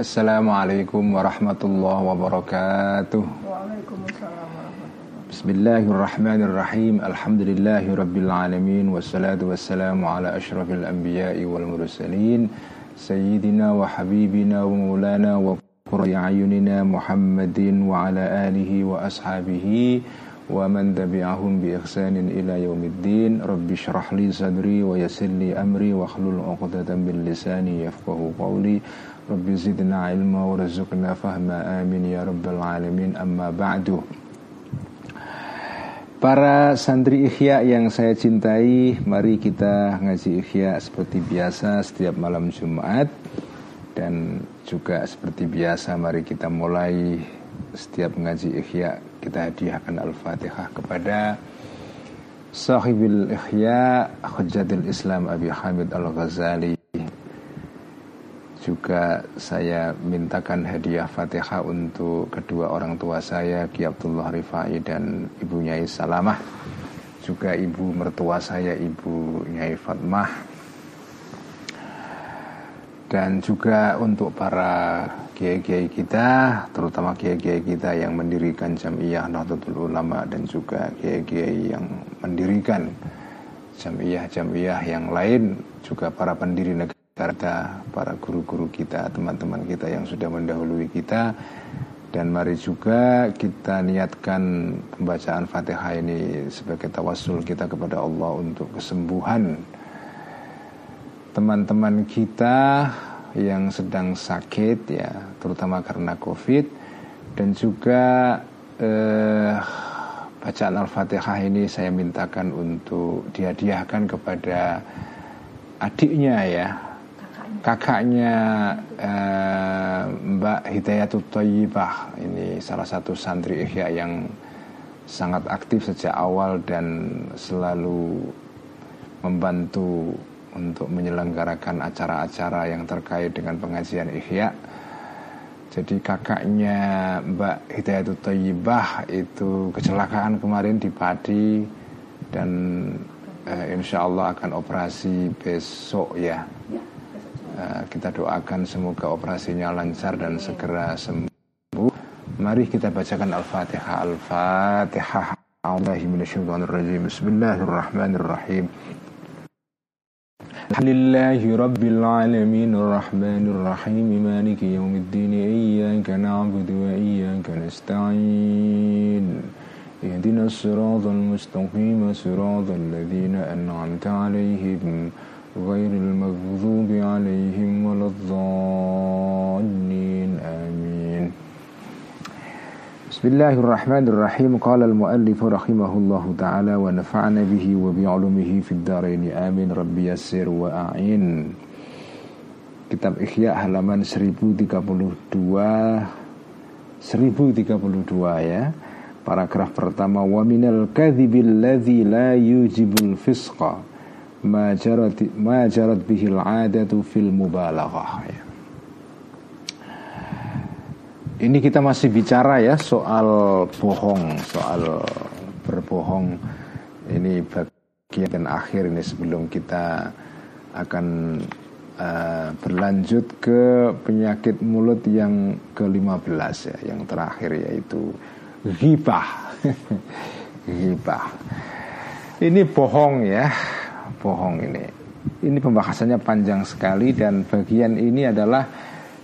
السلام عليكم ورحمة الله وبركاته بسم الله الرحمن الرحيم الحمد لله رب العالمين والصلاة والسلام على أشرف الأنبياء والمرسلين سيدنا وحبيبنا ومولانا وقر عيوننا محمد وعلى آله وأصحابه ومن تبعهم بإحسان إلى يوم الدين رب اشرح لي صدري ويسر لي أمري واحلل عقدة من لساني يفقه قولي Rabbi zidna ilma wa rizukna fahma amin ya rabbal alamin. Amma ba'du. Para santri ikhya yang saya cintai Mari kita ngaji ikhya seperti biasa setiap malam Jumat. Dan juga seperti biasa mari kita mulai setiap ngaji ikhya Kita hadiahkan Al-Fatihah kepada Sahibil Ikhya Hujjatul Islam Abi Hamid Al-Ghazali juga saya mintakan hadiah Fatihah untuk kedua orang tua saya Ki Abdullah Rifai dan Ibu Nyai Salamah. Juga ibu mertua saya Ibu Nyai Fatmah. Dan juga untuk para kiai-kiai kita terutama kiai-kiai kita yang mendirikan Jamiah Nahdlatul Ulama dan juga kiai-kiai yang mendirikan jamiah-jamiah yang lain juga para pendiri negara kita, para guru-guru kita, teman-teman kita yang sudah mendahului kita. Dan mari juga kita niatkan pembacaan Fatihah ini sebagai tawassul kita kepada Allah untuk kesembuhan teman-teman kita yang sedang sakit ya, terutama karena Covid. Dan juga eh, bacaan Al-Fatihah ini saya mintakan untuk dihadiahkan kepada adiknya ya kakaknya uh, Mbak Hidayatul Thayyibah ini salah satu santri Ihya yang sangat aktif sejak awal dan selalu membantu untuk menyelenggarakan acara-acara yang terkait dengan pengajian Ihya. Jadi kakaknya Mbak Hidayatul Thayyibah itu kecelakaan kemarin di Padi dan uh, insya Allah akan operasi besok ya. ya kita doakan semoga operasinya lancar dan segera sembuh. Mari kita bacakan Al-Fatihah. Al-Fatihah. Bismillahirrahmanirrahim. Alhamdulillahi Rabbil Alamin Ar-Rahmanir Rahim Maliki Yawmiddin Iyyaka na'budu wa iyyaka nasta'in Ihdina as-siratal mustaqim Siratal ladzina an'amta 'alaihim غير المغضوب عليهم ولا الضالين. آمين. بسم الله الرحمن الرحيم. قال المؤلف رحمه الله تعالى ونفعنا به وبعلمه في الدارين. آمين. ربي يسر وأعين. Kitab Ikhya halaman 1032 1032 ya. Paragraf pertama. Wa minal kadhibil ladzi la yujibul fisqa. Ma jarat ma jarat bihil adatu fil mubalaghah ya. Ini kita masih bicara ya soal bohong, soal berbohong. Ini bagian akhir ini sebelum kita akan uh, berlanjut ke penyakit mulut yang ke-15 ya, yang terakhir yaitu ghibah. ghibah. Ini bohong ya bohong ini. Ini pembahasannya panjang sekali dan bagian ini adalah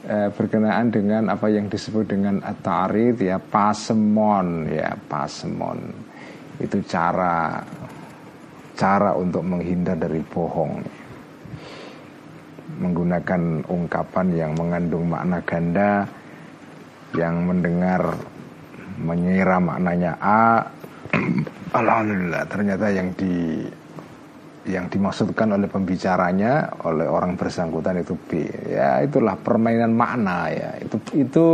e, berkenaan dengan apa yang disebut dengan atarid ya pasemon ya pasemon itu cara cara untuk menghindar dari bohong menggunakan ungkapan yang mengandung makna ganda yang mendengar mengira maknanya A Alhamdulillah ternyata yang di yang dimaksudkan oleh pembicaranya oleh orang bersangkutan itu B ya itulah permainan makna ya. Itu itu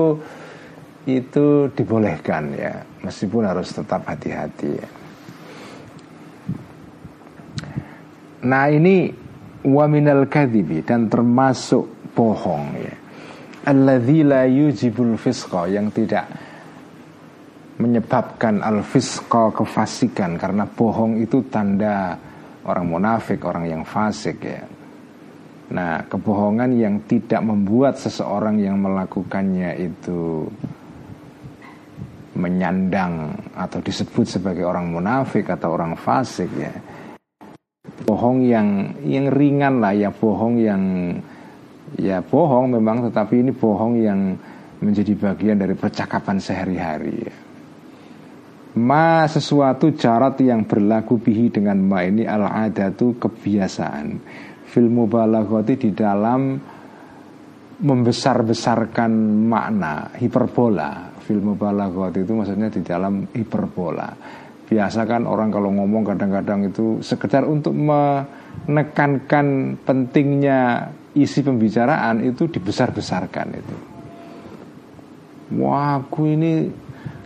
itu dibolehkan ya. Meskipun harus tetap hati-hati ya. nah ini waminal kadhibi dan termasuk bohong ya. Alladzi la yujibul fisqa yang tidak menyebabkan al fisqa kefasikan karena bohong itu tanda orang munafik, orang yang fasik ya. Nah, kebohongan yang tidak membuat seseorang yang melakukannya itu menyandang atau disebut sebagai orang munafik atau orang fasik ya. Bohong yang yang ringan lah ya, bohong yang ya bohong memang tetapi ini bohong yang menjadi bagian dari percakapan sehari-hari ya. Ma sesuatu carat yang berlaku bihi dengan ma ini al adatu kebiasaan. Fil mubalaghati di dalam membesar-besarkan makna hiperbola. Fil mubalaghati itu maksudnya di dalam hiperbola. Biasa kan orang kalau ngomong kadang-kadang itu sekedar untuk menekankan pentingnya isi pembicaraan itu dibesar-besarkan itu. Wah aku ini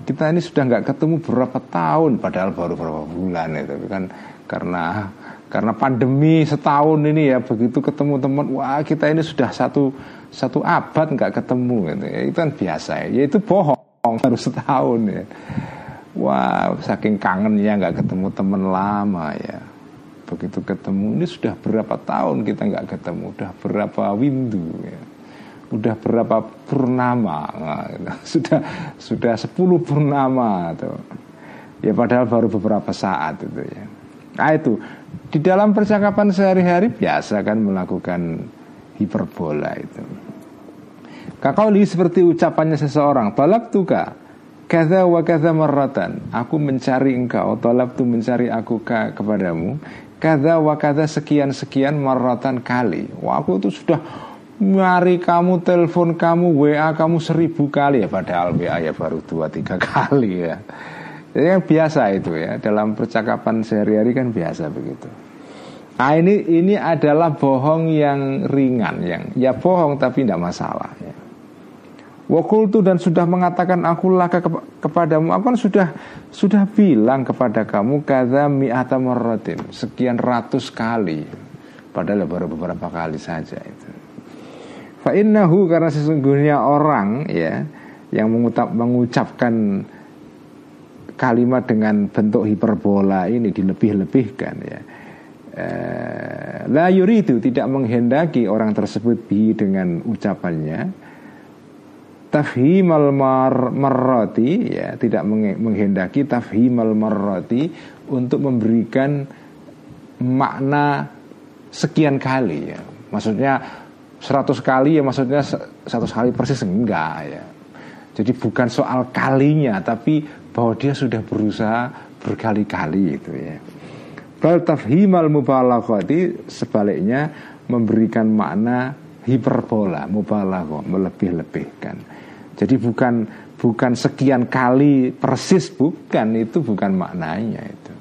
kita ini sudah nggak ketemu berapa tahun padahal baru berapa bulan itu kan karena karena pandemi setahun ini ya begitu ketemu teman wah kita ini sudah satu satu abad nggak ketemu gitu ya. Itu kan biasa ya, ya itu bohong baru setahun ya. Wah saking kangennya nggak ketemu teman lama ya. Begitu ketemu ini sudah berapa tahun kita nggak ketemu udah berapa windu ya udah berapa purnama sudah sudah sepuluh purnama tuh ya padahal baru beberapa saat itu ya nah itu di dalam percakapan sehari-hari biasa kan melakukan hiperbola itu. Kakauli seperti ucapannya seseorang, balak tuka, kata wa kata marratan. Aku mencari engkau, tolak tu mencari aku ka, kepadamu, kata wa kata sekian sekian marratan kali. Wah aku itu sudah nyari kamu, telepon kamu, WA kamu seribu kali ya padahal WA ya baru dua tiga kali ya. Jadi yang biasa itu ya dalam percakapan sehari-hari kan biasa begitu. Nah ini ini adalah bohong yang ringan yang ya bohong tapi tidak masalah. Ya. Wakultu dan sudah mengatakan aku laka kepadamu Aku kan sudah sudah bilang kepada kamu Kata mi'ata Sekian ratus kali Padahal baru beberapa kali saja itu Fa'innahu karena sesungguhnya orang ya Yang mengucap, mengucapkan kalimat dengan bentuk hiperbola ini dilebih-lebihkan ya. Eh, la yuridu tidak menghendaki orang tersebut bi dengan ucapannya tafhimal mar marrati ya tidak menghendaki tafhimal marrati untuk memberikan makna sekian kali ya maksudnya 100 kali ya maksudnya 100 kali persis enggak ya jadi bukan soal kalinya tapi bahwa dia sudah berusaha berkali-kali itu ya. Bal tafhimal mubalaghati sebaliknya memberikan makna hiperbola, mubalaghah, melebih-lebihkan. Jadi bukan bukan sekian kali persis bukan itu bukan maknanya itu.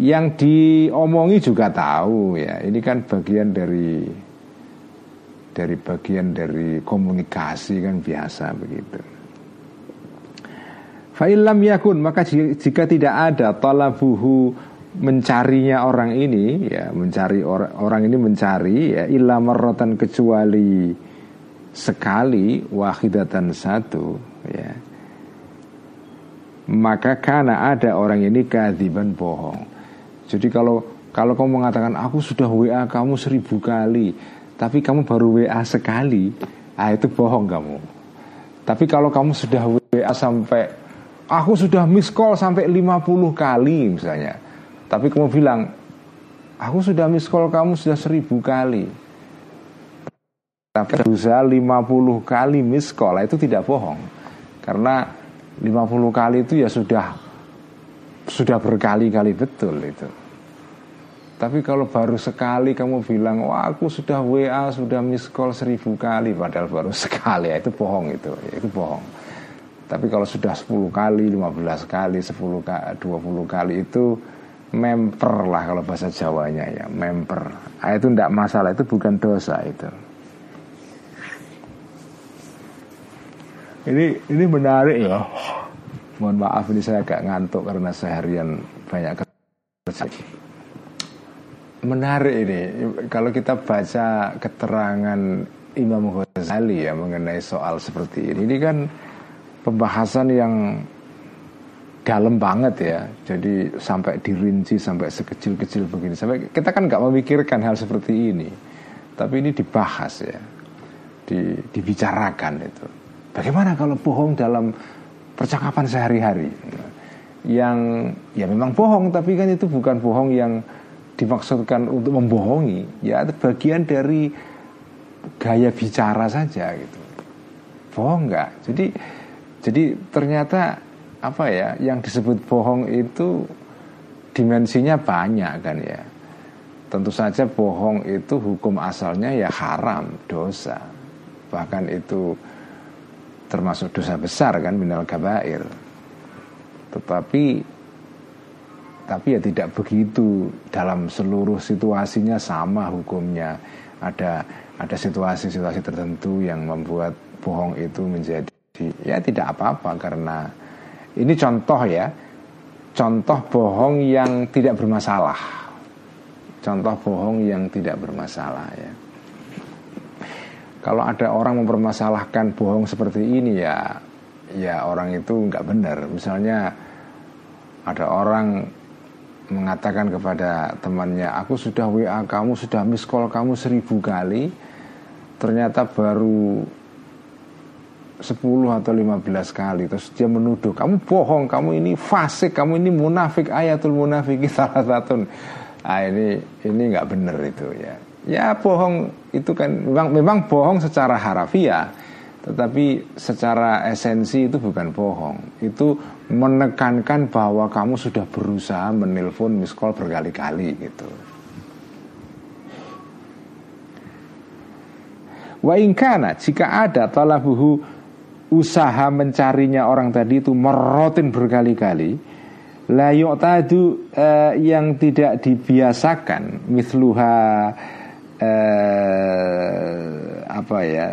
Yang diomongi juga tahu ya, ini kan bagian dari dari bagian dari komunikasi kan biasa begitu. Fa'ilam yakun maka jika tidak ada talabuhu mencarinya orang ini ya mencari orang orang ini mencari ya illa kecuali sekali wahidatan satu ya maka karena ada orang ini kadziban bohong jadi kalau kalau kamu mengatakan aku sudah WA kamu seribu kali tapi kamu baru WA sekali ah itu bohong kamu. Tapi kalau kamu sudah WA sampai Aku sudah miss call sampai 50 kali misalnya. Tapi kamu bilang Aku sudah miss call kamu sudah seribu kali. Tapi berusaha 50 kali miss call Itu tidak bohong. Karena 50 kali itu ya sudah Sudah berkali-kali betul itu tapi kalau baru sekali kamu bilang Wah aku sudah WA sudah miss call seribu kali Padahal baru sekali ya, Itu bohong itu ya, Itu bohong tapi kalau sudah 10 kali, 15 kali, 10 kali, 20 kali itu memper lah kalau bahasa Jawanya ya, memper. Nah, itu tidak masalah, itu bukan dosa itu. Ini ini menarik ya. Mohon maaf ini saya agak ngantuk karena seharian banyak kerja. Menarik ini kalau kita baca keterangan Imam Ghazali ya mengenai soal seperti ini. Ini kan pembahasan yang dalam banget ya. Jadi sampai dirinci sampai sekecil-kecil begini. Sampai kita kan nggak memikirkan hal seperti ini. tapi ini dibahas ya, di, dibicarakan itu. Bagaimana kalau bohong dalam percakapan sehari-hari? Yang ya memang bohong, tapi kan itu bukan bohong yang dimaksudkan untuk membohongi. Ya itu bagian dari gaya bicara saja gitu. Bohong enggak? Jadi jadi ternyata apa ya yang disebut bohong itu dimensinya banyak kan ya. Tentu saja bohong itu hukum asalnya ya haram, dosa. Bahkan itu termasuk dosa besar kan minal kabair. Tetapi tapi ya tidak begitu dalam seluruh situasinya sama hukumnya. Ada ada situasi-situasi tertentu yang membuat bohong itu menjadi ya tidak apa-apa karena ini contoh ya. Contoh bohong yang tidak bermasalah contoh bohong yang tidak bermasalah ya. Kalau ada orang mempermasalahkan bohong seperti ini ya, ya orang itu nggak benar. Misalnya ada orang mengatakan kepada temannya, aku sudah WA kamu, sudah miss call kamu seribu kali, ternyata baru 10 atau 15 kali. Terus dia menuduh kamu bohong kamu ini fasik kamu ini munafik ayatul munafik salah satu. Ah ini ini nggak benar itu ya. Ya bohong itu kan memang memang bohong secara harafiah tetapi secara esensi itu bukan bohong. Itu menekankan bahwa kamu sudah berusaha menelpon miss call berkali-kali gitu. Wa ingkana jika ada talabuhu usaha mencarinya orang tadi itu merotin berkali-kali la yu'tadu uh, yang tidak dibiasakan misluha uh, apa ya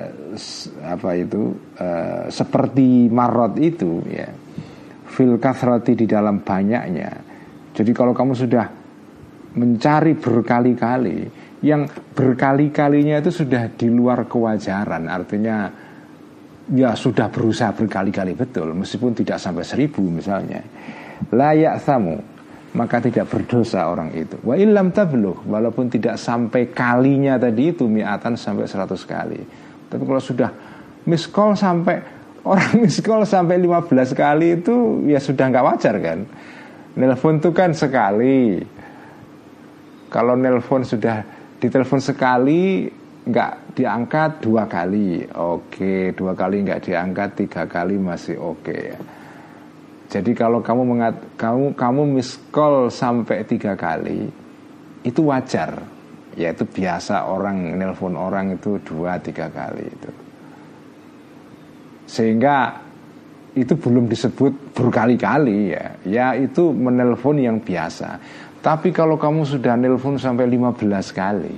apa itu uh, seperti marot itu ya fil kathrati di dalam banyaknya. Jadi kalau kamu sudah mencari berkali-kali yang berkali-kalinya itu sudah di luar kewajaran. Artinya ya sudah berusaha berkali-kali betul. Meskipun tidak sampai seribu misalnya. Layak samu maka tidak berdosa orang itu. Wa ilam tabluh walaupun tidak sampai kalinya tadi itu miatan sampai 100 kali. Tapi kalau sudah miss call sampai orang miss call sampai 15 kali itu ya sudah nggak wajar kan. Nelpon itu kan sekali. Kalau nelpon sudah ditelepon sekali nggak diangkat dua kali, oke dua kali nggak diangkat tiga kali masih oke ya jadi kalau kamu mengat, kamu kamu miss call sampai tiga kali itu wajar, ya itu biasa orang nelpon orang itu dua tiga kali itu. Sehingga itu belum disebut berkali-kali ya, ya itu menelpon yang biasa. Tapi kalau kamu sudah nelpon sampai 15 kali,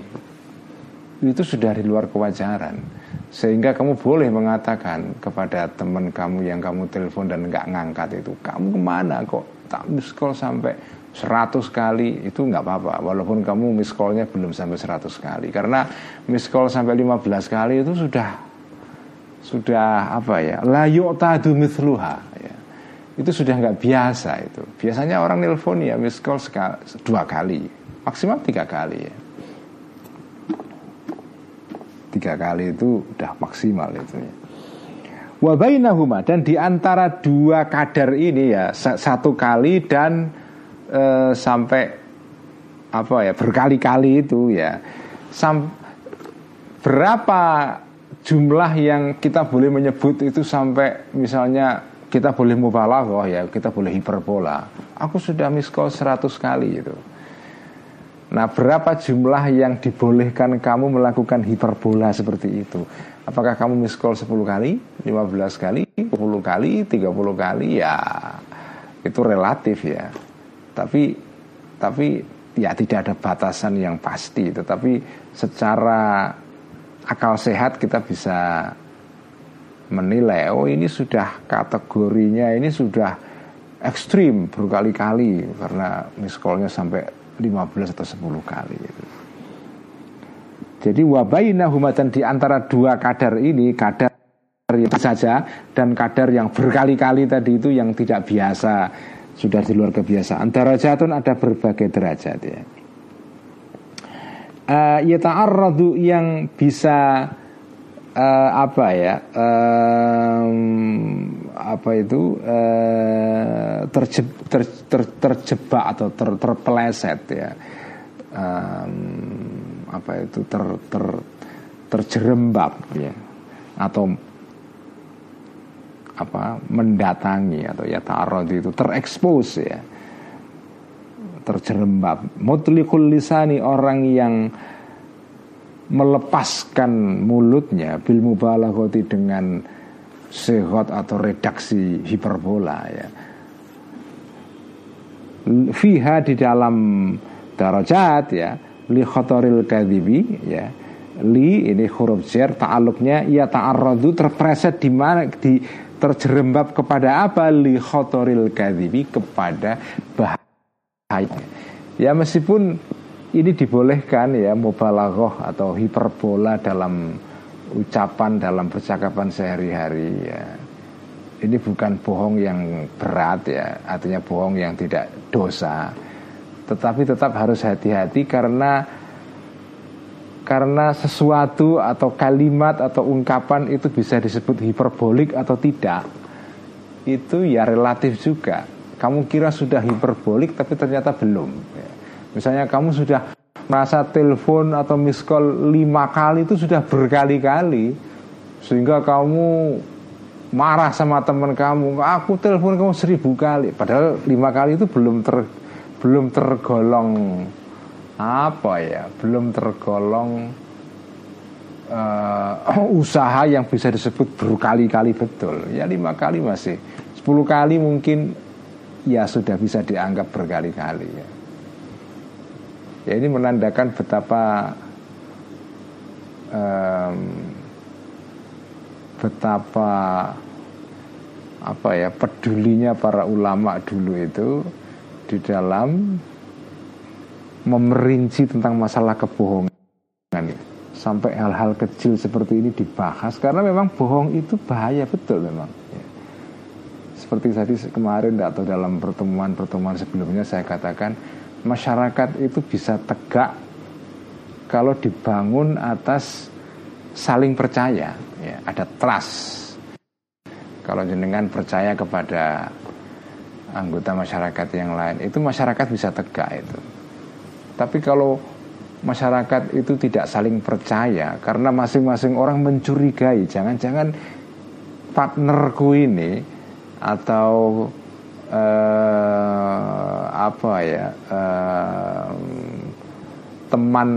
itu sudah di luar kewajaran. Sehingga kamu boleh mengatakan kepada teman kamu yang kamu telepon dan nggak ngangkat itu, kamu ke mana kok? Tak miss call sampai 100 kali. Itu nggak apa-apa walaupun kamu miss callnya belum sampai 100 kali. Karena miss call sampai 15 kali itu sudah sudah apa ya la yu'tadu mithluha. Ya. itu sudah nggak biasa itu. Biasanya orang nelpon ya miss call dua kali maksimal tiga kali ya tiga kali itu udah maksimal itu ya. Wabainahuma dan di antara dua kadar ini ya satu kali dan e, sampai apa ya berkali-kali itu ya sam, berapa jumlah yang kita boleh menyebut itu sampai misalnya kita boleh mubalaghah ya kita boleh hiperbola aku sudah miss call 100 kali itu Nah berapa jumlah yang dibolehkan kamu melakukan hiperbola seperti itu? Apakah kamu miss call 10 kali, 15 kali, 10 kali, 30 kali? Ya itu relatif ya. Tapi tapi ya tidak ada batasan yang pasti. Tetapi secara akal sehat kita bisa menilai Oh ini sudah kategorinya ini sudah ekstrim berkali-kali Karena miss callnya sampai 15 atau 10 kali itu. Jadi wabaina humatan di antara dua kadar ini kadar itu saja dan kadar yang berkali-kali tadi itu yang tidak biasa sudah di luar kebiasaan. Darajatun ada berbagai derajat ya. uh, yata'arradu yang bisa uh, apa ya um, apa itu uh, terje, ter, ter, terjebak atau ter, terpeleset ya. Um, apa itu ter, ter terjerembab ya. Atau apa mendatangi atau ya ta'arud itu terekspos ya. Terjerembab. Mutliqul lisani orang yang melepaskan mulutnya bil mubalaghati dengan sehat atau redaksi hiperbola ya. Fiha di dalam darajat ya. Li khotoril kadhibi ya. Li ini huruf jar ta'aluknya ia ta'arradu terpreset di mana di terjerembab kepada apa? Li khotoril kadhibi kepada bahaya ya meskipun ini dibolehkan ya mubalaghah atau hiperbola dalam ucapan dalam percakapan sehari-hari ya. Ini bukan bohong yang berat ya, artinya bohong yang tidak dosa. Tetapi tetap harus hati-hati karena karena sesuatu atau kalimat atau ungkapan itu bisa disebut hiperbolik atau tidak. Itu ya relatif juga. Kamu kira sudah hiperbolik tapi ternyata belum. Ya. Misalnya kamu sudah merasa telepon atau miss call lima kali itu sudah berkali-kali sehingga kamu marah sama teman kamu aku telepon kamu seribu kali? Padahal lima kali itu belum ter belum tergolong apa ya belum tergolong uh, usaha yang bisa disebut berkali-kali betul. Ya lima kali masih. Sepuluh kali mungkin ya sudah bisa dianggap berkali-kali ya Ya ini menandakan betapa um, betapa apa ya pedulinya para ulama dulu itu di dalam memerinci tentang masalah kebohongan sampai hal-hal kecil seperti ini dibahas karena memang bohong itu bahaya betul memang ya. seperti tadi kemarin atau dalam pertemuan-pertemuan sebelumnya saya katakan masyarakat itu bisa tegak kalau dibangun atas saling percaya, ya, ada trust. Kalau jenengan percaya kepada anggota masyarakat yang lain, itu masyarakat bisa tegak itu. Tapi kalau masyarakat itu tidak saling percaya karena masing-masing orang mencurigai, jangan-jangan partnerku ini atau uh, apa ya? Uh, teman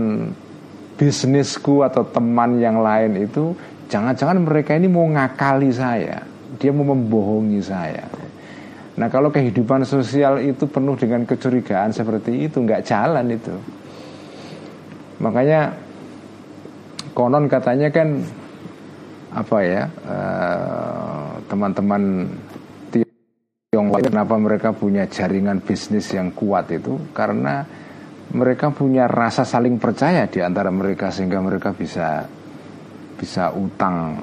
bisnisku atau teman yang lain itu jangan-jangan mereka ini mau ngakali saya. Dia mau membohongi saya. Nah kalau kehidupan sosial itu penuh dengan kecurigaan seperti itu nggak jalan itu. Makanya konon katanya kan apa ya eh, teman-teman uh, Tiongkok kenapa mereka punya jaringan bisnis yang kuat itu? Karena mereka punya rasa saling percaya di antara mereka sehingga mereka bisa bisa utang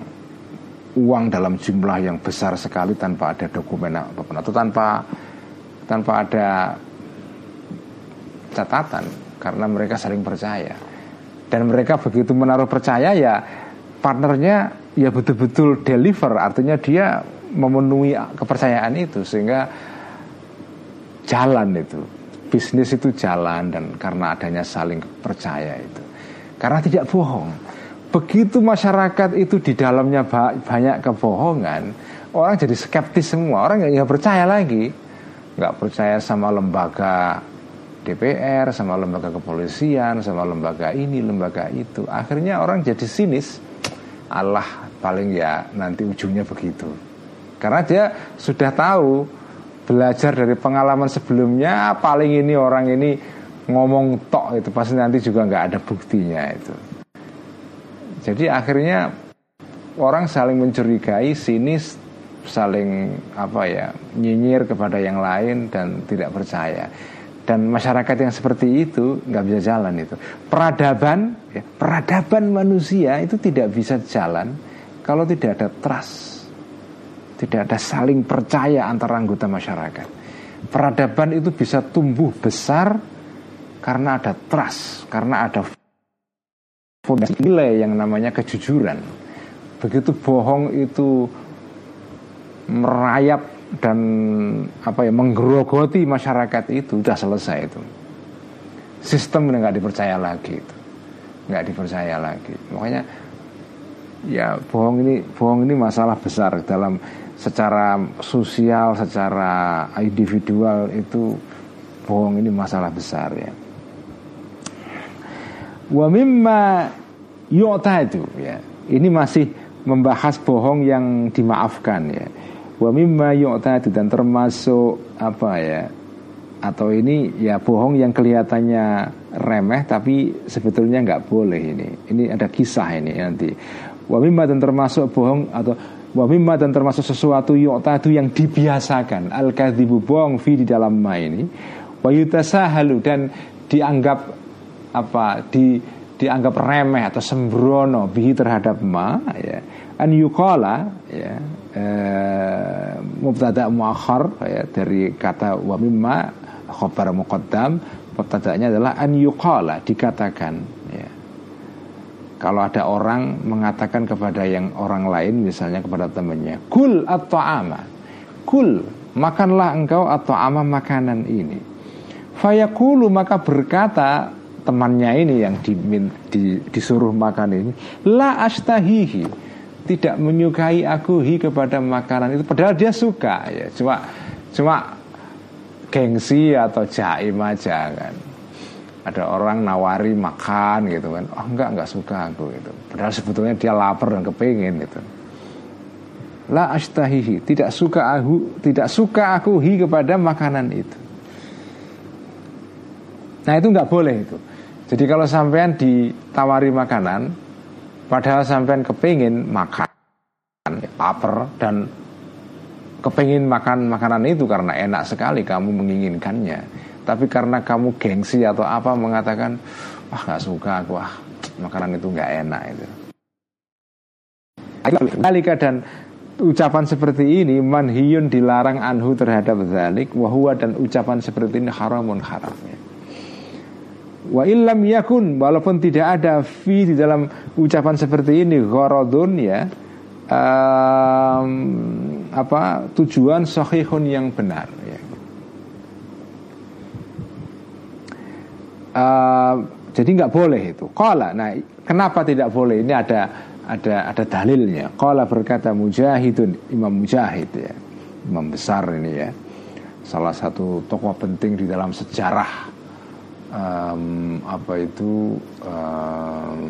uang dalam jumlah yang besar sekali tanpa ada dokumen apa pun atau tanpa tanpa ada catatan karena mereka saling percaya. Dan mereka begitu menaruh percaya ya partnernya ya betul-betul deliver. Artinya dia memenuhi kepercayaan itu sehingga jalan itu bisnis itu jalan dan karena adanya saling percaya itu. Karena tidak bohong. Begitu masyarakat itu di dalamnya banyak kebohongan orang jadi skeptis semua. Orang nggak percaya lagi. Nggak percaya sama lembaga DPR sama lembaga kepolisian sama lembaga ini lembaga itu. Akhirnya orang jadi sinis. Allah paling ya nanti ujungnya begitu karena dia sudah tahu belajar dari pengalaman sebelumnya paling ini orang ini ngomong tok itu pasti nanti juga nggak ada buktinya itu. Jadi akhirnya orang saling mencurigai, sinis, saling apa ya nyinyir kepada yang lain dan tidak percaya. Dan masyarakat yang seperti itu nggak bisa jalan itu. Peradaban, ya, peradaban manusia itu tidak bisa jalan kalau tidak ada trust tidak ada saling percaya antara anggota masyarakat. Peradaban itu bisa tumbuh besar karena ada trust, karena ada fondasi nilai yang namanya kejujuran. Begitu bohong itu merayap dan apa ya menggerogoti masyarakat itu sudah selesai itu. Sistem nggak dipercaya lagi itu, nggak dipercaya lagi. Makanya ya bohong ini bohong ini masalah besar dalam secara sosial, secara individual itu bohong ini masalah besar ya. Wa mimma yu'tadu ya. Ini masih membahas bohong yang dimaafkan ya. Wa mimma yu'tadu dan termasuk apa ya? Atau ini ya bohong yang kelihatannya remeh tapi sebetulnya nggak boleh ini. Ini ada kisah ini nanti. Wa mimma dan termasuk bohong atau wa mimma dan termasuk sesuatu yu'tadu yang dibiasakan. Al kadzibu bohong fi di dalam ma ini. Wa yutasahalu dan dianggap apa di dianggap remeh atau sembrono bihi terhadap ma ya. An yuqala ya e, mubtada muakhar ya dari kata wa mimma khabar muqaddam mubtada'nya adalah an yuqala dikatakan kalau ada orang mengatakan kepada yang orang lain misalnya kepada temannya kul atau ama kul makanlah engkau atau ama makanan ini. Fayakulu maka berkata temannya ini yang di, di, disuruh makan ini la astahihi tidak menyukai aku hi kepada makanan itu. Padahal dia suka ya. Cuma cuma gengsi atau jaim aja kan ada orang nawari makan gitu kan. Oh enggak enggak suka aku itu padahal sebetulnya dia lapar dan kepingin gitu. La astahihi tidak suka aku tidak suka aku hi kepada makanan itu. Nah itu nggak boleh itu. Jadi kalau sampean ditawari makanan, padahal sampean kepingin makan, lapar dan kepingin makan makanan itu karena enak sekali kamu menginginkannya. Tapi karena kamu gengsi atau apa mengatakan, wah nggak suka aku, wah makanan itu nggak enak itu. Alika dan ucapan seperti ini manhiyun dilarang anhu terhadap zalik wahwa dan ucapan seperti ini haramun haram ya. Wa illam yakun walaupun tidak ada fi di dalam ucapan seperti ini gharadun ya um, apa tujuan sahihun yang benar ya. Uh, jadi nggak boleh itu. Kala, nah kenapa tidak boleh? Ini ada ada ada dalilnya. Kala berkata Mujahidun Imam Mujahid ya, Imam besar ini ya, salah satu tokoh penting di dalam sejarah um, apa itu um,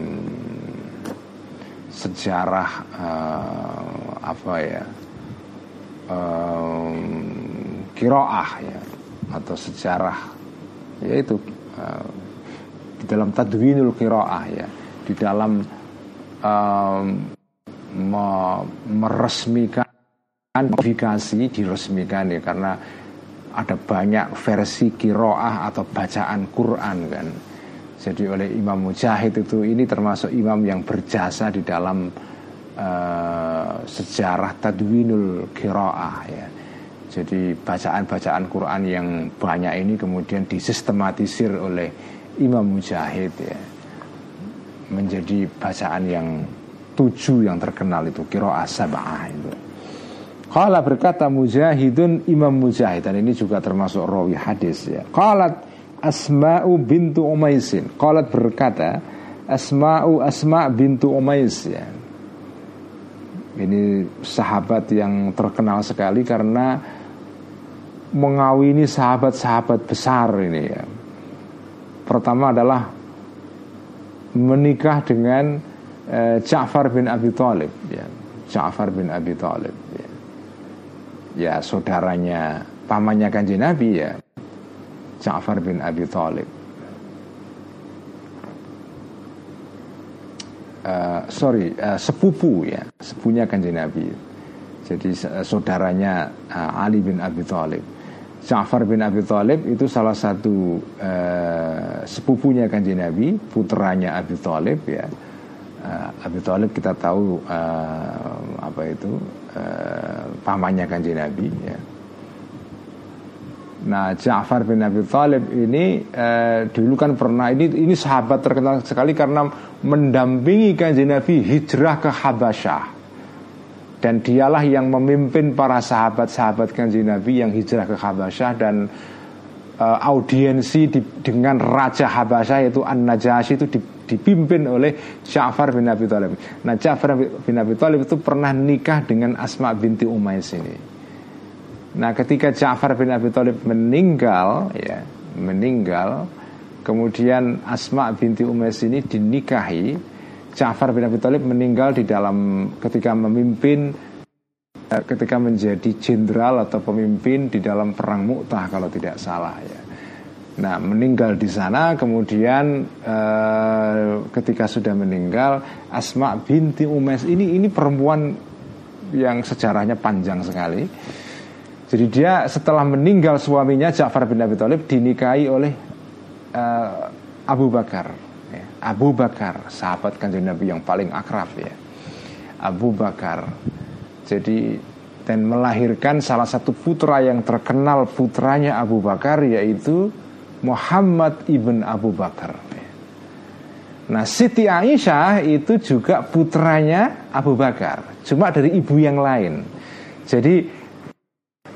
sejarah uh, apa ya um, kiroah ya atau sejarah yaitu uh, di dalam tadwinul kiroah ya di dalam um, me meresmikan modifikasi diresmikan ya karena ada banyak versi kiroah atau bacaan Quran kan. Jadi oleh Imam Mujahid itu ini termasuk imam yang berjasa di dalam uh, sejarah tadwinul kiroah ya. Jadi bacaan-bacaan Quran yang banyak ini kemudian disistematisir oleh Imam Mujahid ya menjadi bacaan yang tujuh yang terkenal itu kiroah sabah itu. Kala berkata Mujahidun Imam Mujahid dan ini juga termasuk rawi hadis ya. Qalat Asma'u bintu Umaisin. Qalat berkata Asma'u Asma' bintu Umais ya. Ini sahabat yang terkenal sekali karena mengawini sahabat-sahabat besar ini ya. Pertama adalah menikah dengan uh, Ja'far bin Abi Thalib ya. Ja'far bin Abi Thalib ya. Ya saudaranya pamannya kanji Nabi ya. Ja'far bin Abi Thalib. Uh, sorry uh, sepupu ya sepupunya kanji Nabi. Jadi uh, saudaranya Ali bin Abi Thalib Ja'far bin Abi Thalib itu salah satu uh, sepupunya kanji Nabi putranya Abi Thalib ya uh, Abi Thalib kita tahu uh, apa itu uh, pamannya kanji Nabi ya. Nah, Ja'far bin Abi Thalib ini eh, dulu kan pernah ini ini sahabat terkenal sekali karena mendampingi kanjeng Nabi hijrah ke Habasyah. Dan dialah yang memimpin para sahabat-sahabat kanjeng Nabi yang hijrah ke Habasyah dan eh, audiensi di, dengan Raja Habasyah yaitu An-Najasyi itu dipimpin oleh Ja'far bin Abi Thalib. Nah, Ja'far bin Abi Thalib itu pernah nikah dengan Asma binti Umais ini. Nah, ketika Ja'far bin Abi Thalib meninggal, ya, meninggal, kemudian Asma binti Umais ini dinikahi. Ja'far bin Abi Thalib meninggal di dalam ketika memimpin eh, ketika menjadi jenderal atau pemimpin di dalam perang Mu'tah kalau tidak salah ya. Nah, meninggal di sana kemudian eh, ketika sudah meninggal Asma binti Umais ini ini perempuan yang sejarahnya panjang sekali jadi dia setelah meninggal suaminya Ja'far bin Abi Thalib dinikahi oleh uh, Abu Bakar. Abu Bakar, sahabat kanjeng Nabi yang paling akrab ya. Abu Bakar. Jadi dan melahirkan salah satu putra yang terkenal putranya Abu Bakar yaitu Muhammad ibn Abu Bakar. Nah Siti Aisyah itu juga putranya Abu Bakar, cuma dari ibu yang lain. Jadi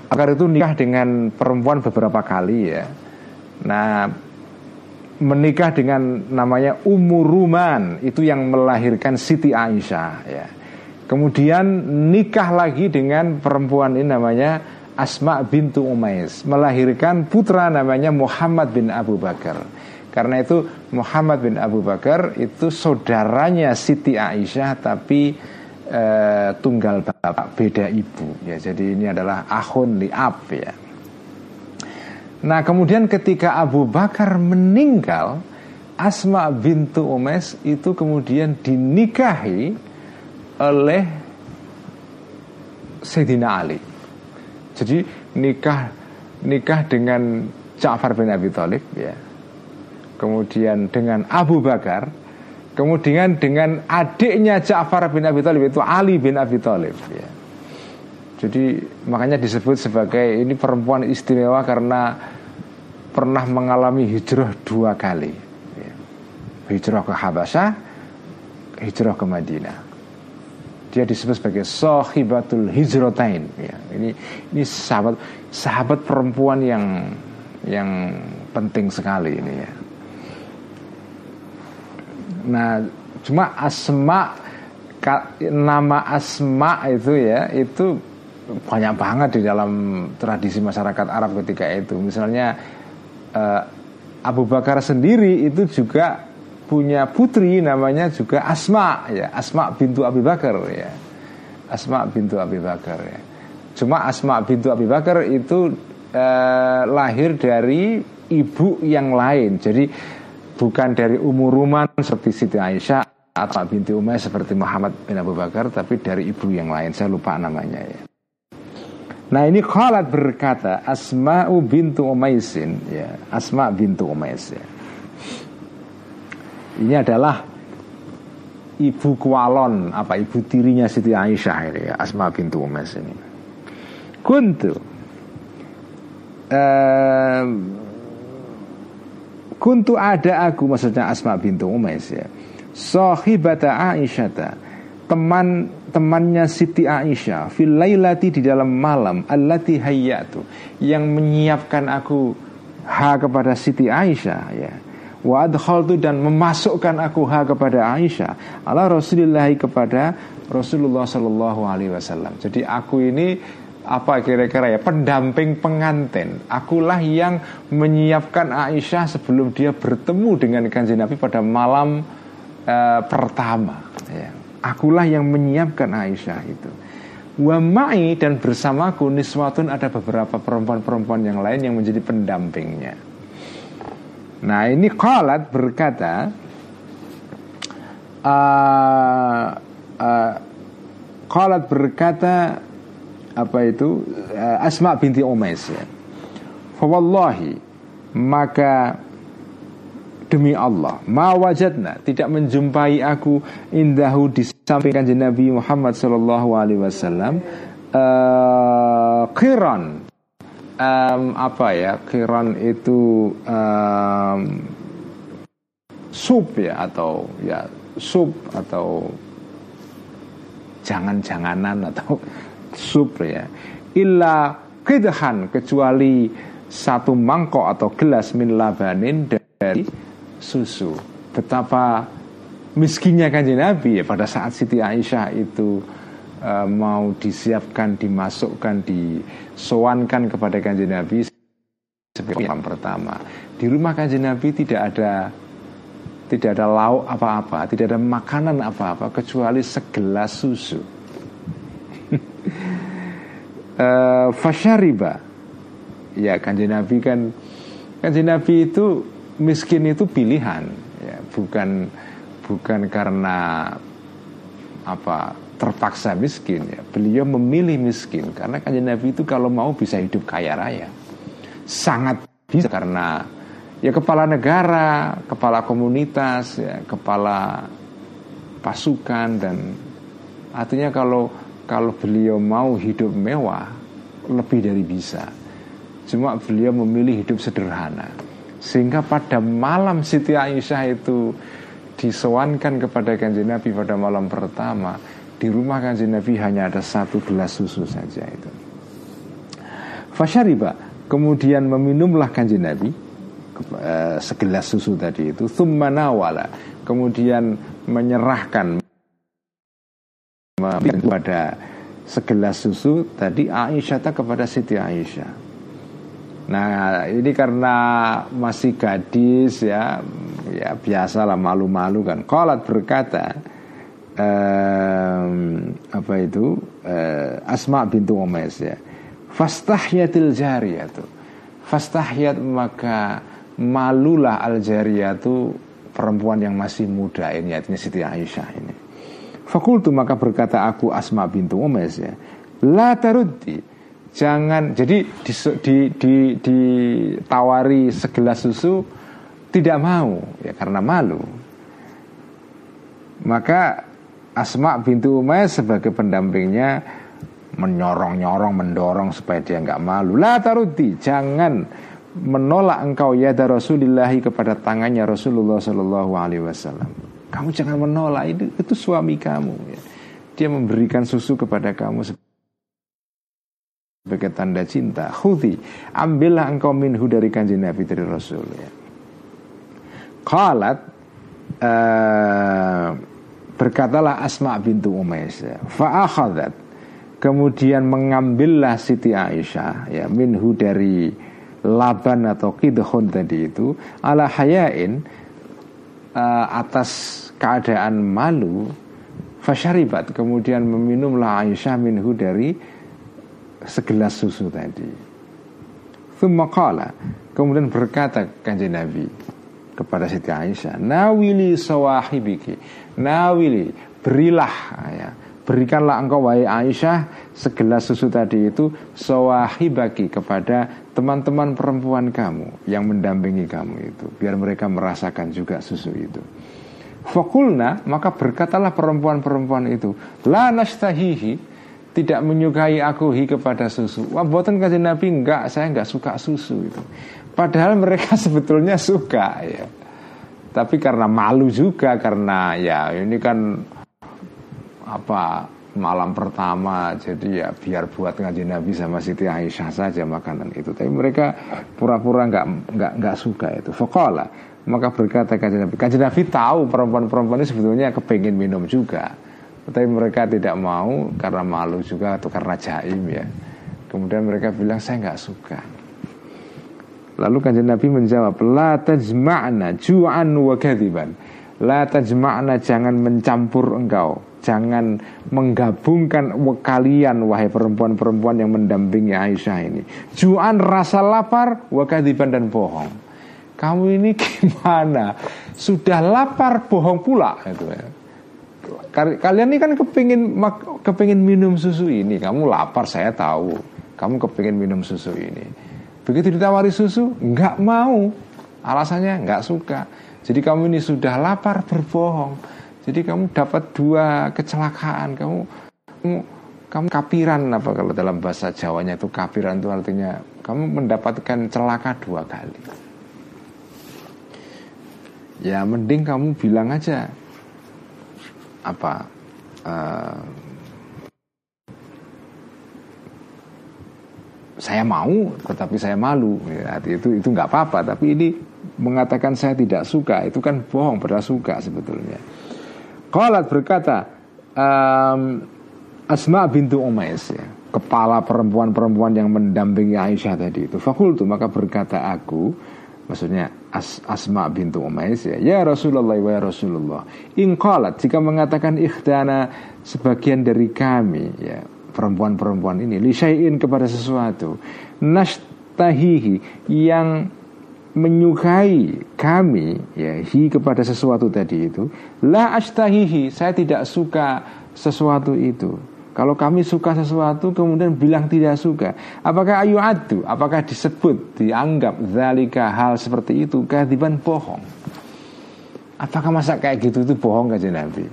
Bakar itu nikah dengan perempuan beberapa kali ya. Nah, menikah dengan namanya Umuruman itu yang melahirkan Siti Aisyah ya. Kemudian nikah lagi dengan perempuan ini namanya Asma bintu Umais melahirkan putra namanya Muhammad bin Abu Bakar. Karena itu Muhammad bin Abu Bakar itu saudaranya Siti Aisyah tapi eh, tunggal bapak beda ibu ya jadi ini adalah ahun liab ya nah kemudian ketika Abu Bakar meninggal Asma bintu Umes itu kemudian dinikahi oleh Sayyidina Ali jadi nikah nikah dengan Ja'far bin Abi Thalib ya kemudian dengan Abu Bakar Kemudian dengan adiknya Ja'far bin Abi Thalib itu Ali bin Abi Thalib ya. Jadi makanya disebut sebagai ini perempuan istimewa karena pernah mengalami hijrah dua kali ya. Hijrah ke Habasyah Hijrah ke Madinah Dia disebut sebagai Sohibatul Hijrotain ya. Ini ini sahabat sahabat perempuan yang yang penting sekali ini ya Nah, cuma asma nama asma itu ya itu banyak banget di dalam tradisi masyarakat Arab ketika itu. Misalnya uh, Abu Bakar sendiri itu juga punya putri namanya juga Asma ya, Asma bintu Abu Bakar ya. Asma bintu Abu Bakar ya. Cuma Asma bintu Abu Bakar itu uh, lahir dari ibu yang lain. Jadi bukan dari umuruman seperti Siti Aisyah atau binti Umayyah seperti Muhammad bin Abu Bakar tapi dari ibu yang lain saya lupa namanya ya. Nah ini Khalat berkata Asma'u bintu Umaisin ya Asma bintu Umais ya. Ini adalah ibu kualon apa ibu tirinya Siti Aisyah ini ya Asma bintu Umais ini. Kuntu uh, Kuntu ada aku maksudnya Asma bintu Umais ya. Sahibata Aisyata teman temannya Siti Aisyah fil lailati di dalam malam allati hayyatu yang menyiapkan aku ha kepada Siti Aisyah ya wa adkhaltu dan memasukkan aku ha kepada Aisyah ala Rasulillah kepada Rasulullah Shallallahu alaihi wasallam. Jadi aku ini apa kira-kira ya pendamping pengantin akulah yang menyiapkan Aisyah sebelum dia bertemu dengan kanjeng Nabi pada malam uh, pertama ya. Akulah yang menyiapkan Aisyah itu. Wa ma'i dan bersamaku niswatun ada beberapa perempuan-perempuan yang lain yang menjadi pendampingnya. Nah ini qalat berkata uh, uh, qalat berkata apa itu? Uh, Asma binti Umais ya. Fawallahi maka demi Allah ma wajadna tidak menjumpai aku indahu di samping kanjeng Nabi Muhammad sallallahu alaihi wasallam uh, um, apa ya? Kiron itu um, sup ya atau ya sup atau jangan-janganan atau sup ya. Illa kidhan kecuali satu mangkok atau gelas min labanin dari susu. Betapa miskinnya kanjeng Nabi ya pada saat Siti Aisyah itu uh, mau disiapkan dimasukkan disowankan kepada kanjeng Nabi sebagai yang pertama. Di rumah kanjeng Nabi tidak ada tidak ada lauk apa-apa tidak ada makanan apa-apa kecuali segelas susu. Uh, fasyariba. Ya kanjeng Nabi kan kanjeng Nabi itu miskin itu pilihan ya bukan bukan karena apa terpaksa miskin ya. Beliau memilih miskin karena kanjeng Nabi itu kalau mau bisa hidup kaya raya. Sangat bisa karena ya kepala negara, kepala komunitas, ya, kepala pasukan dan artinya kalau kalau beliau mau hidup mewah lebih dari bisa. Cuma beliau memilih hidup sederhana. Sehingga pada malam Siti Aisyah itu disewankan kepada kanjeng Nabi pada malam pertama di rumah kanjeng Nabi hanya ada satu gelas susu saja itu. Fasyariba kemudian meminumlah kanjeng Nabi eh, segelas susu tadi itu thummanawala kemudian menyerahkan kepada segelas susu tadi Aisyah kepada Siti Aisyah Nah ini karena masih gadis ya ya biasalah malu-malu kan. Kolat berkata um, apa itu uh, Asma bintu Umais ya. Fastahyatil jariyatu. Fastahyat maka malulah al jariyatu perempuan yang masih muda ini artinya Siti Aisyah ini. Fakultu maka berkata aku Asma bintu Umais ya. La taruddi jangan jadi di, di, di, ditawari segelas susu tidak mau ya karena malu. Maka Asma bintu Umayyah sebagai pendampingnya menyorong-nyorong mendorong supaya dia nggak malu. La taruti jangan menolak engkau ya Rasulillahi kepada tangannya Rasulullah Shallallahu Alaihi Wasallam. Kamu jangan menolak itu itu suami kamu ya. dia memberikan susu kepada kamu sebagai tanda cinta khudi ambillah engkau minhu dari kanjeng Nabi dari Rasul ya. Qalat uh, berkatalah Asma bintu Umais ya. fa'akhadat kemudian mengambillah Siti Aisyah ya minhu dari laban atau kidhun tadi itu ala hayain uh, atas keadaan malu fasyaribat kemudian meminumlah Aisyah minhu dari segelas susu tadi. Thumma kemudian berkata kanjeng Nabi kepada Siti Aisyah, "Nawili sawahibiki." Nawili, berilah ya. Berikanlah engkau wahai Aisyah segelas susu tadi itu sawahibaki kepada teman-teman perempuan kamu yang mendampingi kamu itu biar mereka merasakan juga susu itu. Fakulna maka berkatalah perempuan-perempuan itu la nastahihi tidak menyukai aku hi kepada susu. Wah, buatan kasih Nabi enggak, saya enggak suka susu itu. Padahal mereka sebetulnya suka ya. Tapi karena malu juga karena ya ini kan apa malam pertama jadi ya biar buat ngaji Nabi sama Siti Aisyah saja makanan itu. Tapi mereka pura-pura enggak enggak enggak suka itu. Fakola maka berkata kajian Nabi. Kajian Nabi tahu perempuan-perempuan ini sebetulnya kepingin minum juga tapi mereka tidak mau karena malu juga atau karena jaim ya. Kemudian mereka bilang saya nggak suka. Lalu kanjeng Nabi menjawab la tajma'na ju'an wa kadhiban. La tajma'na jangan mencampur engkau. Jangan menggabungkan kalian wahai perempuan-perempuan yang mendampingi Aisyah ini. Ju'an rasa lapar wa kadhiban dan bohong. Kamu ini gimana? Sudah lapar bohong pula. Itu ya kalian ini kan kepingin kepingin minum susu ini. Kamu lapar saya tahu. Kamu kepingin minum susu ini. Begitu ditawari susu nggak mau. Alasannya nggak suka. Jadi kamu ini sudah lapar berbohong. Jadi kamu dapat dua kecelakaan. Kamu kamu kamu kapiran apa kalau dalam bahasa Jawanya itu kapiran itu artinya kamu mendapatkan celaka dua kali. Ya mending kamu bilang aja apa uh, saya mau tetapi saya malu. Ya, itu itu nggak apa-apa. Tapi ini mengatakan saya tidak suka. Itu kan bohong pada suka sebetulnya. Qalat berkata um, Asma bintu Umais ya kepala perempuan-perempuan yang mendampingi Aisyah tadi itu. Fakultu maka berkata aku maksudnya As Asma bintu Umais ya ya Rasulullah wa ya Rasulullah. In qalat jika mengatakan ikhdana sebagian dari kami ya perempuan-perempuan ini lisyain kepada sesuatu nashtahihi yang menyukai kami ya hi kepada sesuatu tadi itu la ashtahihi saya tidak suka sesuatu itu kalau kami suka sesuatu kemudian bilang tidak suka. Apakah ayu adu apakah disebut dianggap zalika hal seperti itu? Kehadiban bohong. Apakah masa kayak gitu itu bohong kajian Nabi?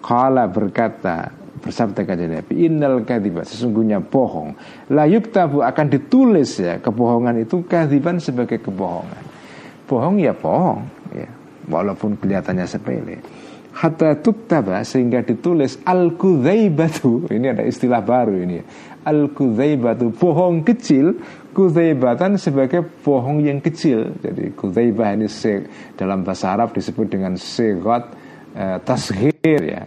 Kala berkata bersabda kajian Nabi Innal kadhiba sesungguhnya bohong. La yuktabu akan ditulis ya Kebohongan itu kadiban sebagai kebohongan. Bohong ya bohong ya. Walaupun kelihatannya sepele Hatta tuktaba sehingga ditulis Al-Kudzaibatu. Ini ada istilah baru ini. Al-Kudzaibatu Bohong kecil. Kudzaibatan sebagai bohong yang kecil. Jadi kudzaibah ini se, dalam bahasa Arab disebut dengan segot eh, tasghir ya.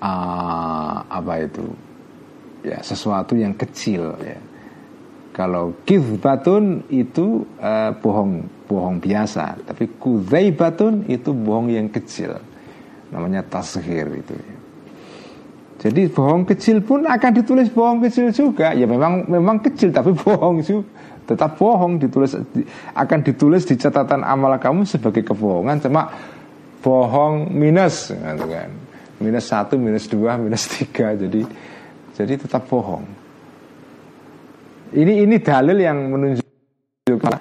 Uh, apa itu? Ya sesuatu yang kecil ya. Kalau kizbatun itu uh, bohong bohong biasa tapi kuzaibatun itu bohong yang kecil namanya tasghir itu. Jadi bohong kecil pun akan ditulis bohong kecil juga. Ya memang memang kecil tapi bohong juga. Tetap bohong ditulis akan ditulis di catatan amal kamu sebagai kebohongan cuma bohong minus gitu kan minus satu, minus dua, minus tiga, jadi jadi tetap bohong. Ini ini dalil yang menunjukkan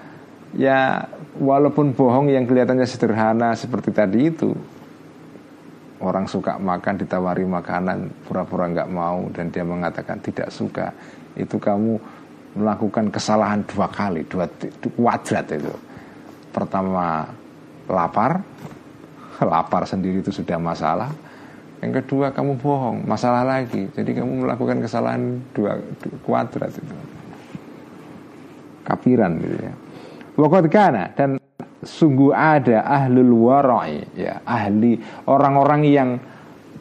ya walaupun bohong yang kelihatannya sederhana seperti tadi itu orang suka makan ditawari makanan pura-pura nggak mau dan dia mengatakan tidak suka itu kamu melakukan kesalahan dua kali dua kuadrat itu pertama lapar lapar sendiri itu sudah masalah yang kedua kamu bohong, masalah lagi. Jadi kamu melakukan kesalahan dua, dua kuadrat itu. Kapiran gitu ya. Waktu kana dan sungguh ada ahlul warai ya, ahli orang-orang yang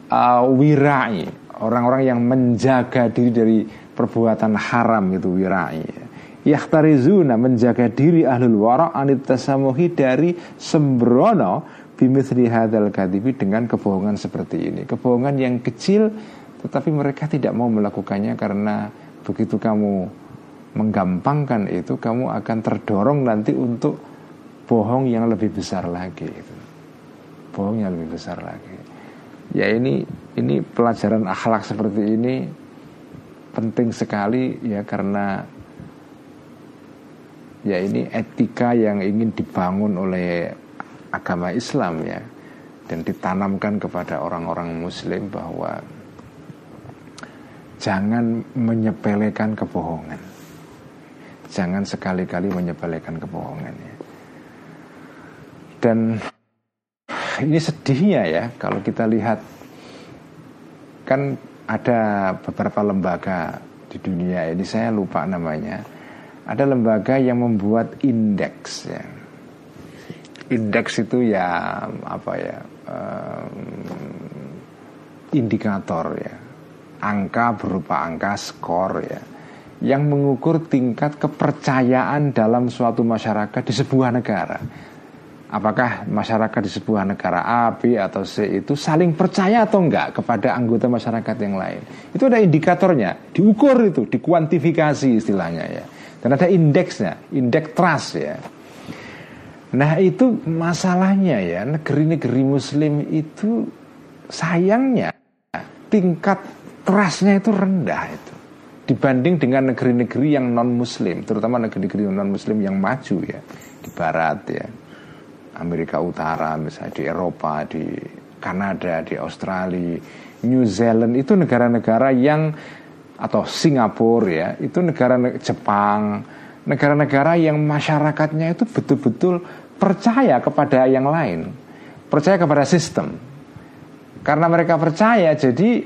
uh, wirai, orang-orang yang menjaga diri dari perbuatan haram itu wirai. Ya. Yakhtarizuna menjaga diri ahlul wara anit tasamuhi dari sembrono bimithli hadzal kadibi dengan kebohongan seperti ini. Kebohongan yang kecil tetapi mereka tidak mau melakukannya karena begitu kamu menggampangkan itu kamu akan terdorong nanti untuk bohong yang lebih besar lagi itu. Bohong yang lebih besar lagi. Ya ini ini pelajaran akhlak seperti ini penting sekali ya karena ya ini etika yang ingin dibangun oleh agama Islam ya dan ditanamkan kepada orang-orang muslim bahwa jangan menyepelekan kebohongan. Jangan sekali-kali menyepelekan kebohongan ya. Dan ini sedihnya ya kalau kita lihat kan ada beberapa lembaga di dunia ini saya lupa namanya. Ada lembaga yang membuat indeks ya indeks itu ya apa ya um, indikator ya angka berupa angka skor ya yang mengukur tingkat kepercayaan dalam suatu masyarakat di sebuah negara. Apakah masyarakat di sebuah negara A, B atau C itu saling percaya atau enggak kepada anggota masyarakat yang lain? Itu ada indikatornya, diukur itu, dikuantifikasi istilahnya ya. Dan ada indeksnya, indeks trust ya. Nah itu masalahnya ya negeri-negeri Muslim itu sayangnya tingkat trustnya itu rendah itu dibanding dengan negeri-negeri yang non Muslim, terutama negeri-negeri non Muslim yang maju ya di Barat ya, Amerika Utara misalnya di Eropa, di Kanada, di Australia, New Zealand itu negara-negara yang atau Singapura ya itu negara Jepang negara-negara yang masyarakatnya itu betul-betul percaya kepada yang lain percaya kepada sistem. Karena mereka percaya jadi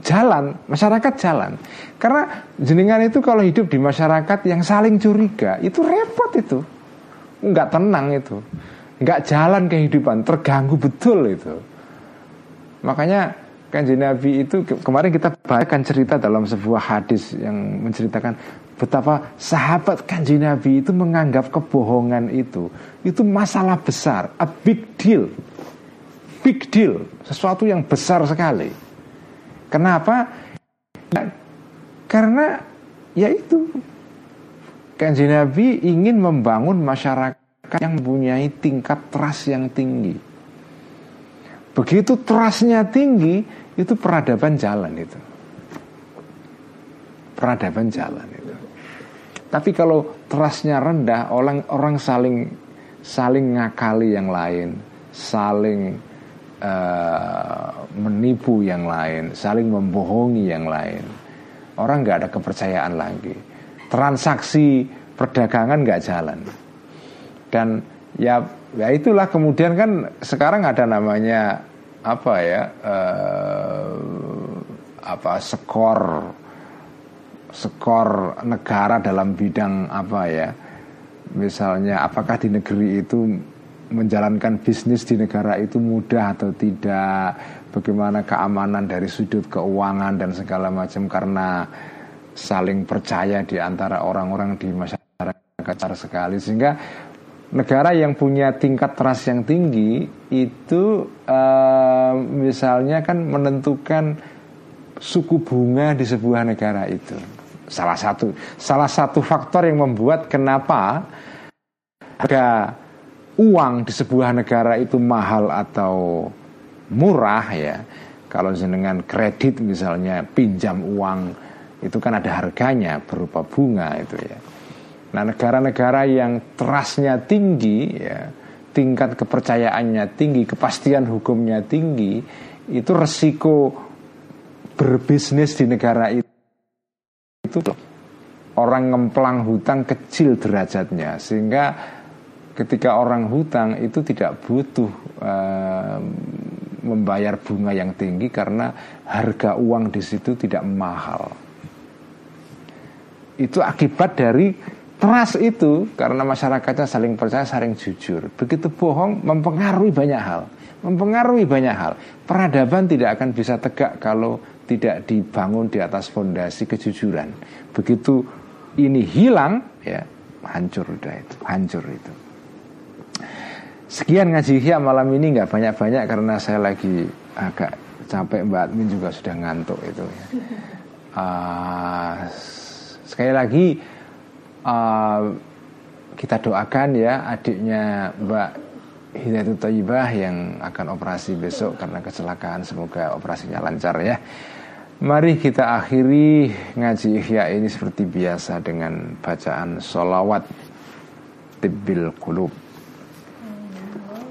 jalan masyarakat jalan karena jenengan itu kalau hidup di masyarakat yang saling curiga itu repot itu nggak tenang itu nggak jalan kehidupan terganggu betul itu makanya Kanji Nabi itu kemarin kita bacakan cerita dalam sebuah hadis yang menceritakan betapa sahabat Kanji Nabi itu menganggap kebohongan itu itu masalah besar, a big deal. Big deal, sesuatu yang besar sekali. Kenapa? Ya, karena ya itu Kanji Nabi ingin membangun masyarakat yang mempunyai tingkat trust yang tinggi. Begitu trustnya tinggi, itu peradaban jalan itu. Peradaban jalan itu. Tapi kalau trustnya rendah, orang orang saling saling ngakali yang lain, saling uh, menipu yang lain, saling membohongi yang lain. Orang nggak ada kepercayaan lagi. Transaksi perdagangan nggak jalan. Dan ya ya itulah kemudian kan sekarang ada namanya apa ya uh, apa skor skor negara dalam bidang apa ya misalnya apakah di negeri itu menjalankan bisnis di negara itu mudah atau tidak? Bagaimana keamanan dari sudut keuangan dan segala macam? Karena saling percaya di antara orang-orang di masyarakat sekali. Sehingga negara yang punya tingkat trust yang tinggi itu uh, misalnya kan menentukan suku bunga di sebuah negara itu. Salah satu salah satu faktor yang membuat kenapa harga uang di sebuah negara itu mahal atau murah ya. Kalau dengan kredit misalnya pinjam uang itu kan ada harganya berupa bunga itu ya. Nah negara-negara yang trustnya tinggi ya tingkat kepercayaannya tinggi, kepastian hukumnya tinggi, itu resiko berbisnis di negara itu itu orang ngemplang hutang kecil derajatnya sehingga ketika orang hutang itu tidak butuh uh, membayar bunga yang tinggi karena harga uang di situ tidak mahal. Itu akibat dari Trust itu karena masyarakatnya saling percaya, saling jujur. Begitu bohong mempengaruhi banyak hal. Mempengaruhi banyak hal. Peradaban tidak akan bisa tegak kalau tidak dibangun di atas fondasi kejujuran. Begitu ini hilang, ya hancur udah itu, hancur itu. Sekian ngaji Hia malam ini nggak banyak-banyak karena saya lagi agak capek Mbak Admin juga sudah ngantuk itu ya. Uh, sekali lagi uh, kita doakan ya adiknya Mbak Hidayatul Tayyibah yang akan operasi besok karena kecelakaan semoga operasinya lancar ya. Mari kita akhiri ngaji Ihya ini seperti biasa dengan bacaan solawat tibbil qulub.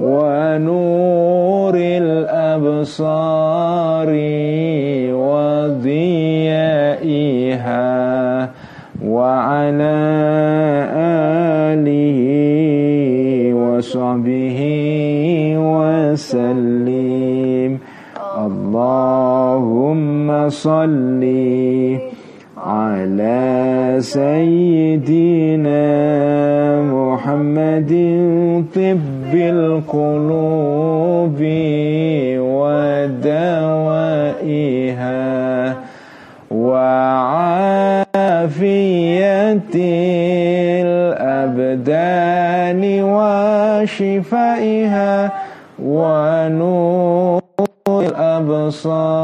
ونور الأبصار وضيائها وعلى آله وصحبه وسلم. اللهم صلِّ على سيدنا محمد طب القلوب ودوائها وعافية الأبدان وشفائها ونور الأبصار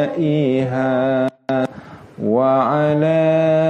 وضيائها وعلى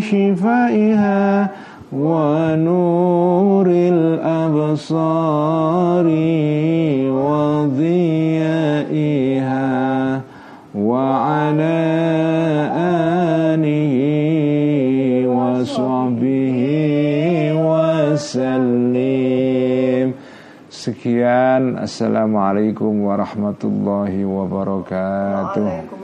شفائها ونور الأبصار وضيائها وعلى آله وصحبه وسلم. سكيان السلام عليكم ورحمة الله وبركاته وعليكم.